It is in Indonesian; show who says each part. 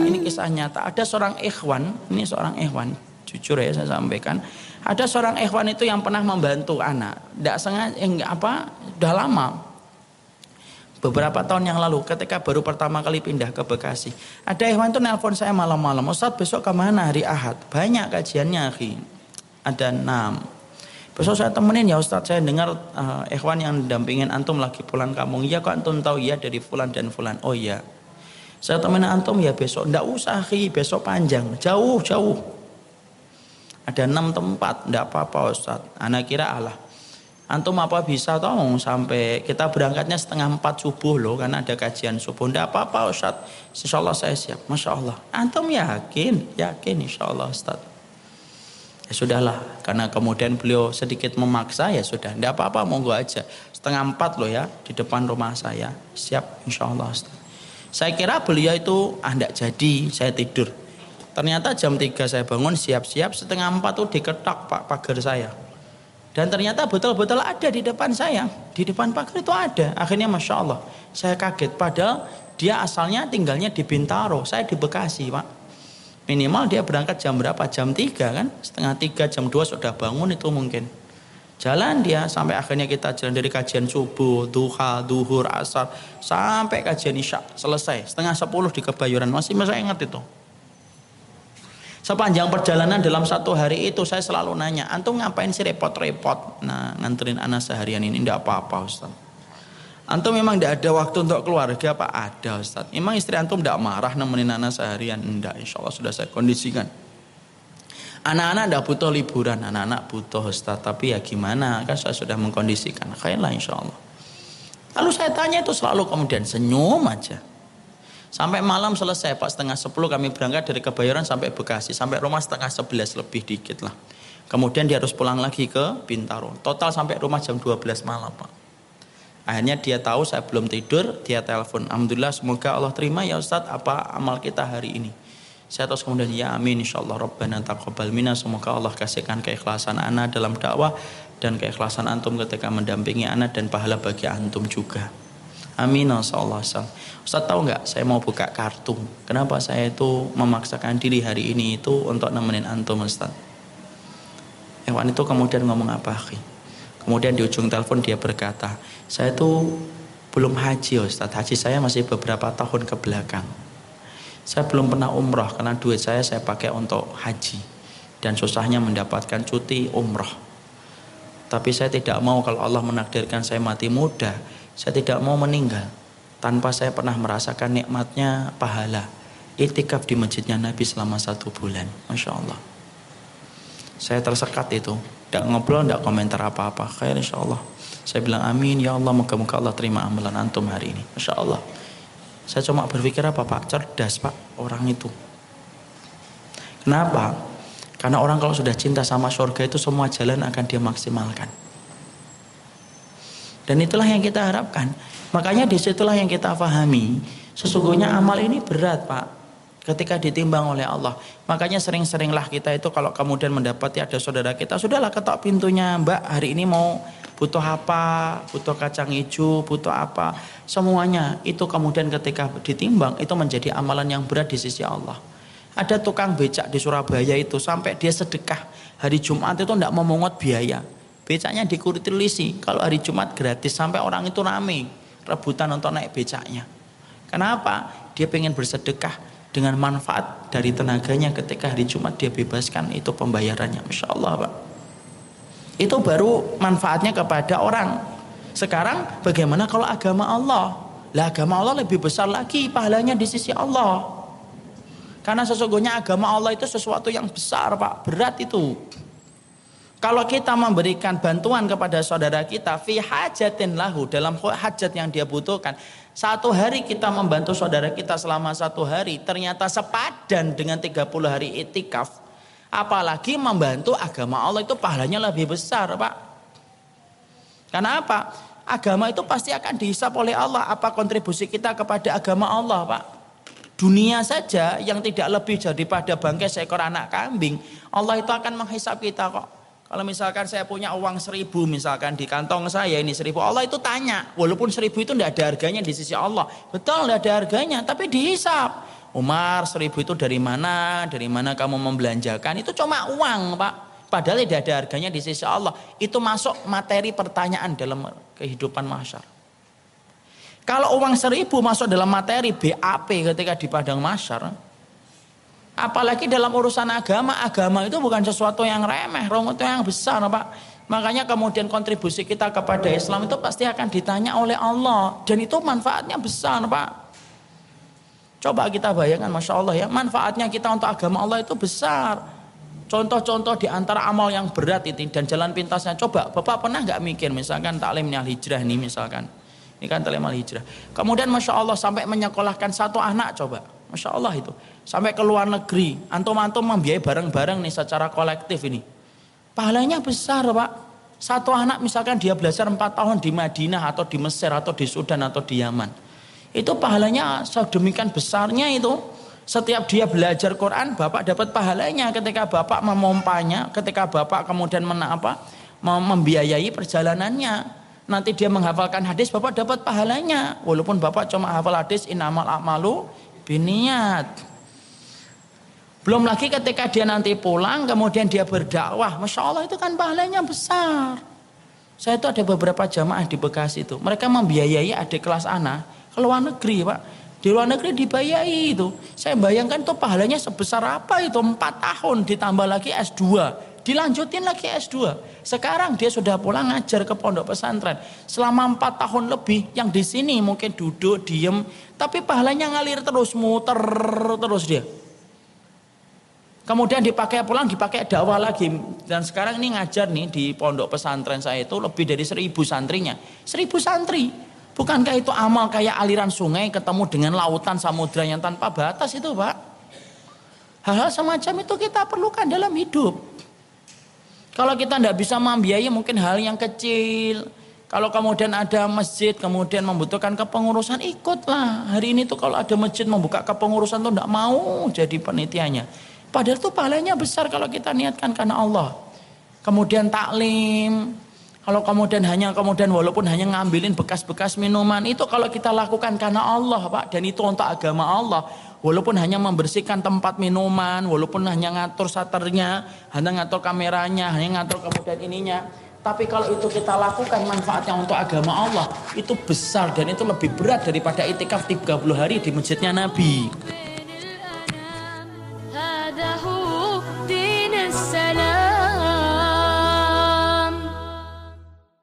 Speaker 1: Nah, ini kisah nyata. Ada seorang ikhwan, ini seorang ikhwan, jujur ya saya sampaikan. Ada seorang ikhwan itu yang pernah membantu anak. Tidak sengaja, eh, apa, udah lama. Beberapa tahun yang lalu ketika baru pertama kali pindah ke Bekasi. Ada ikhwan itu nelpon saya malam-malam. Ustaz besok ke mana hari Ahad? Banyak kajiannya akhi. Ada enam. Besok saya temenin ya Ustaz, saya dengar uh, ikhwan yang dampingin antum lagi pulang kampung. Iya kok antum tahu ya dari fulan dan fulan. Oh iya. Saya temenin antum ya besok. Ndak usah khi, besok panjang. Jauh, jauh. Ada enam tempat, ndak apa-apa Ustaz. Anak kira Allah. Antum apa bisa toh sampai kita berangkatnya setengah empat subuh loh karena ada kajian subuh. Ndak apa-apa Ustaz. Insya Allah saya siap. Masya Allah. Antum yakin? Yakin insya Allah Ustaz. Ya sudahlah, karena kemudian beliau sedikit memaksa ya sudah, tidak apa-apa monggo aja. Setengah empat loh ya di depan rumah saya, siap insya Allah. Saya kira beliau itu ah tidak jadi, saya tidur. Ternyata jam tiga saya bangun siap-siap, setengah empat tuh diketok pak pagar saya. Dan ternyata betul-betul ada di depan saya, di depan pagar itu ada. Akhirnya masya Allah, saya kaget. Padahal dia asalnya tinggalnya di Bintaro, saya di Bekasi pak. Minimal dia berangkat jam berapa? Jam 3 kan? Setengah 3, jam 2 sudah bangun itu mungkin. Jalan dia sampai akhirnya kita jalan dari kajian subuh, duha, duhur, asar, sampai kajian isya selesai. Setengah 10 di kebayuran. Masih saya ingat itu. Sepanjang perjalanan dalam satu hari itu saya selalu nanya, antum ngapain sih repot-repot? Nah nganterin anak seharian ini, tidak apa-apa Ustaz. Antum memang tidak ada waktu untuk keluarga apa? Ada Ustaz. Memang istri antum tidak marah nemenin anak seharian? Tidak, insya Allah sudah saya kondisikan. Anak-anak tidak butuh liburan, anak-anak butuh Ustaz. Tapi ya gimana, kan saya sudah mengkondisikan. Kayaklah insya Allah. Lalu saya tanya itu selalu kemudian senyum aja. Sampai malam selesai Pak setengah sepuluh kami berangkat dari Kebayoran sampai Bekasi. Sampai rumah setengah sebelas lebih dikit lah. Kemudian dia harus pulang lagi ke Bintaro. Total sampai rumah jam 12 malam Pak. Akhirnya dia tahu saya belum tidur, dia telepon. Alhamdulillah semoga Allah terima ya Ustadz apa amal kita hari ini. Saya terus kemudian ya amin insyaallah Rabbana taqabbal minna semoga Allah kasihkan keikhlasan anak dalam dakwah dan keikhlasan antum ketika mendampingi anak dan pahala bagi antum juga. Amin insyaallah. Ustaz tahu nggak saya mau buka kartu. Kenapa saya itu memaksakan diri hari ini itu untuk nemenin antum Ustaz? Hewan itu kemudian ngomong apa? Kemudian di ujung telepon dia berkata, saya tuh belum haji Ustaz. Haji saya masih beberapa tahun ke belakang. Saya belum pernah umroh karena duit saya saya pakai untuk haji. Dan susahnya mendapatkan cuti umroh. Tapi saya tidak mau kalau Allah menakdirkan saya mati muda. Saya tidak mau meninggal. Tanpa saya pernah merasakan nikmatnya pahala. Itikaf di masjidnya Nabi selama satu bulan. Masya Allah. Saya tersekat itu. Tidak ngobrol, tidak komentar apa-apa. Khair insya Allah. Saya bilang amin ya Allah moga-moga Allah terima amalan antum hari ini. Masya Allah. Saya cuma berpikir apa Pak? Cerdas Pak orang itu. Kenapa? Karena orang kalau sudah cinta sama surga itu semua jalan akan dia maksimalkan. Dan itulah yang kita harapkan. Makanya di situlah yang kita pahami. Sesungguhnya amal ini berat Pak ketika ditimbang oleh Allah. Makanya sering-seringlah kita itu kalau kemudian mendapati ada saudara kita, sudahlah ketok pintunya, Mbak hari ini mau butuh apa, butuh kacang hijau, butuh apa, semuanya itu kemudian ketika ditimbang itu menjadi amalan yang berat di sisi Allah. Ada tukang becak di Surabaya itu sampai dia sedekah hari Jumat itu tidak memungut biaya. Becaknya dikurilisi kalau hari Jumat gratis sampai orang itu rame rebutan untuk naik becaknya. Kenapa? Dia pengen bersedekah dengan manfaat dari tenaganya ketika hari Jumat dia bebaskan itu pembayarannya. Masya Allah Pak. Itu baru manfaatnya kepada orang. Sekarang bagaimana kalau agama Allah? Lah agama Allah lebih besar lagi pahalanya di sisi Allah. Karena sesungguhnya agama Allah itu sesuatu yang besar Pak, berat itu. Kalau kita memberikan bantuan kepada saudara kita fi hajatin lahu dalam hajat yang dia butuhkan, satu hari kita membantu saudara kita selama satu hari ternyata sepadan dengan 30 hari itikaf. Apalagi membantu agama Allah itu pahalanya lebih besar Pak. Karena apa? Agama itu pasti akan dihisap oleh Allah. Apa kontribusi kita kepada agama Allah Pak? Dunia saja yang tidak lebih daripada bangkai seekor anak kambing. Allah itu akan menghisap kita kok. Kalau misalkan saya punya uang seribu misalkan di kantong saya ini seribu Allah itu tanya. Walaupun seribu itu tidak ada harganya di sisi Allah. Betul tidak ada harganya tapi dihisap. Umar seribu itu dari mana? Dari mana kamu membelanjakan? Itu cuma uang pak. Padahal tidak ada harganya di sisi Allah. Itu masuk materi pertanyaan dalam kehidupan masyarakat kalau uang seribu masuk dalam materi BAP ketika di padang masyar, apalagi dalam urusan agama, agama itu bukan sesuatu yang remeh, itu yang besar, Pak. Makanya kemudian kontribusi kita kepada Islam itu pasti akan ditanya oleh Allah dan itu manfaatnya besar, Pak. Coba kita bayangkan, masya Allah ya, manfaatnya kita untuk agama Allah itu besar. Contoh-contoh di antara amal yang berat itu dan jalan pintasnya. Coba, Bapak pernah nggak mikir misalkan taklimnya hijrah nih misalkan ini kan telemal hijrah. Kemudian Masya Allah sampai menyekolahkan satu anak coba. Masya Allah itu. Sampai ke luar negeri. Antum-antum membiayai bareng-bareng nih secara kolektif ini. Pahalanya besar Pak. Satu anak misalkan dia belajar empat tahun di Madinah atau di Mesir atau di Sudan atau di Yaman. Itu pahalanya sedemikian besarnya itu. Setiap dia belajar Quran, Bapak dapat pahalanya ketika Bapak memompanya, ketika Bapak kemudian mena apa? membiayai perjalanannya nanti dia menghafalkan hadis Bapak dapat pahalanya walaupun Bapak cuma hafal hadis inamal amalu biniat. Belum lagi ketika dia nanti pulang kemudian dia berdakwah. Masya Allah itu kan pahalanya besar. Saya itu ada beberapa jamaah di Bekasi itu. Mereka membiayai adik kelas anak ke luar negeri Pak. Di luar negeri dibayai itu. Saya bayangkan itu pahalanya sebesar apa itu? Empat tahun ditambah lagi S2 dilanjutin lagi S2. Sekarang dia sudah pulang ngajar ke pondok pesantren. Selama empat tahun lebih yang di sini mungkin duduk, diem, tapi pahalanya ngalir terus, muter terus dia. Kemudian dipakai pulang, dipakai dakwah lagi. Dan sekarang ini ngajar nih di pondok pesantren saya itu lebih dari seribu santrinya. Seribu santri. Bukankah itu amal kayak aliran sungai ketemu dengan lautan samudra yang tanpa batas itu Pak? Hal-hal semacam itu kita perlukan dalam hidup. Kalau kita tidak bisa membiayai mungkin hal yang kecil. Kalau kemudian ada masjid, kemudian membutuhkan kepengurusan, ikutlah. Hari ini tuh kalau ada masjid membuka kepengurusan tuh tidak mau jadi penitianya. Padahal tuh pahalanya besar kalau kita niatkan karena Allah. Kemudian taklim, kalau kemudian hanya kemudian walaupun hanya ngambilin bekas-bekas minuman itu kalau kita lakukan karena Allah Pak dan itu untuk agama Allah walaupun hanya membersihkan tempat minuman, walaupun hanya ngatur saternya, hanya ngatur kameranya, hanya ngatur kemudian ininya. Tapi kalau itu kita lakukan manfaatnya untuk agama Allah, itu besar dan itu lebih berat daripada itikaf 30 hari di masjidnya Nabi.